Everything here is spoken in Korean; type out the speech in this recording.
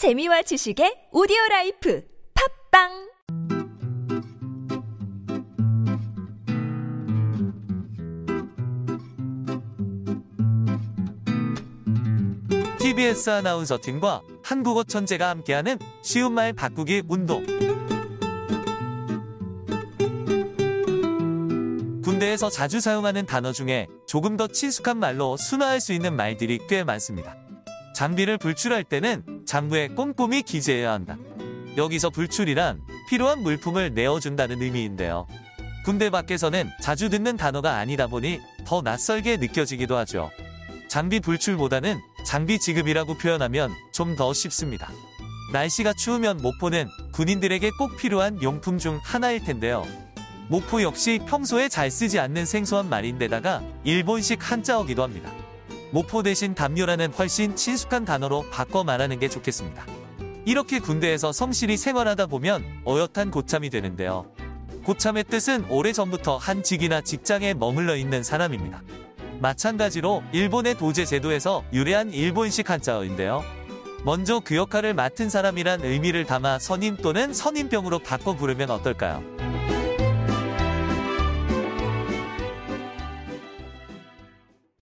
재미와 지식의 오디오 라이프 팝빵 TBS 아나운서 팀과 한국어 천재가 함께하는 쉬운 말 바꾸기 운동. 군대에서 자주 사용하는 단어 중에 조금 더 친숙한 말로 순화할 수 있는 말들이 꽤 많습니다. 장비를 불출할 때는 장부에 꼼꼼히 기재해야 한다. 여기서 불출이란 필요한 물품을 내어준다는 의미인데요. 군대 밖에서는 자주 듣는 단어가 아니다 보니 더 낯설게 느껴지기도 하죠. 장비 불출보다는 장비 지급이라고 표현하면 좀 더 쉽습니다. 날씨가 추우면 모포는 군인들에게 꼭 필요한 용품 중 하나일 텐데요. 모포 역시 평소에 잘 쓰지 않는 생소한 말인데다가 일본식 한자어기도 합니다. 모포 대신 담요라는 훨씬 친숙한 단어로 바꿔 말하는 게 좋겠습니다. 이렇게 군대에서 성실히 생활하다 보면 어엿한 고참이 되는데요. 고참의 뜻은 오래전부터 한 직이나 직장에 머물러 있는 사람입니다. 마찬가지로 일본의 도제 제도에서 유래한 일본식 한자어인데요. 먼저 그 역할을 맡은 사람이란 의미를 담아 선임 또는 선임병으로 바꿔 부르면 어떨까요?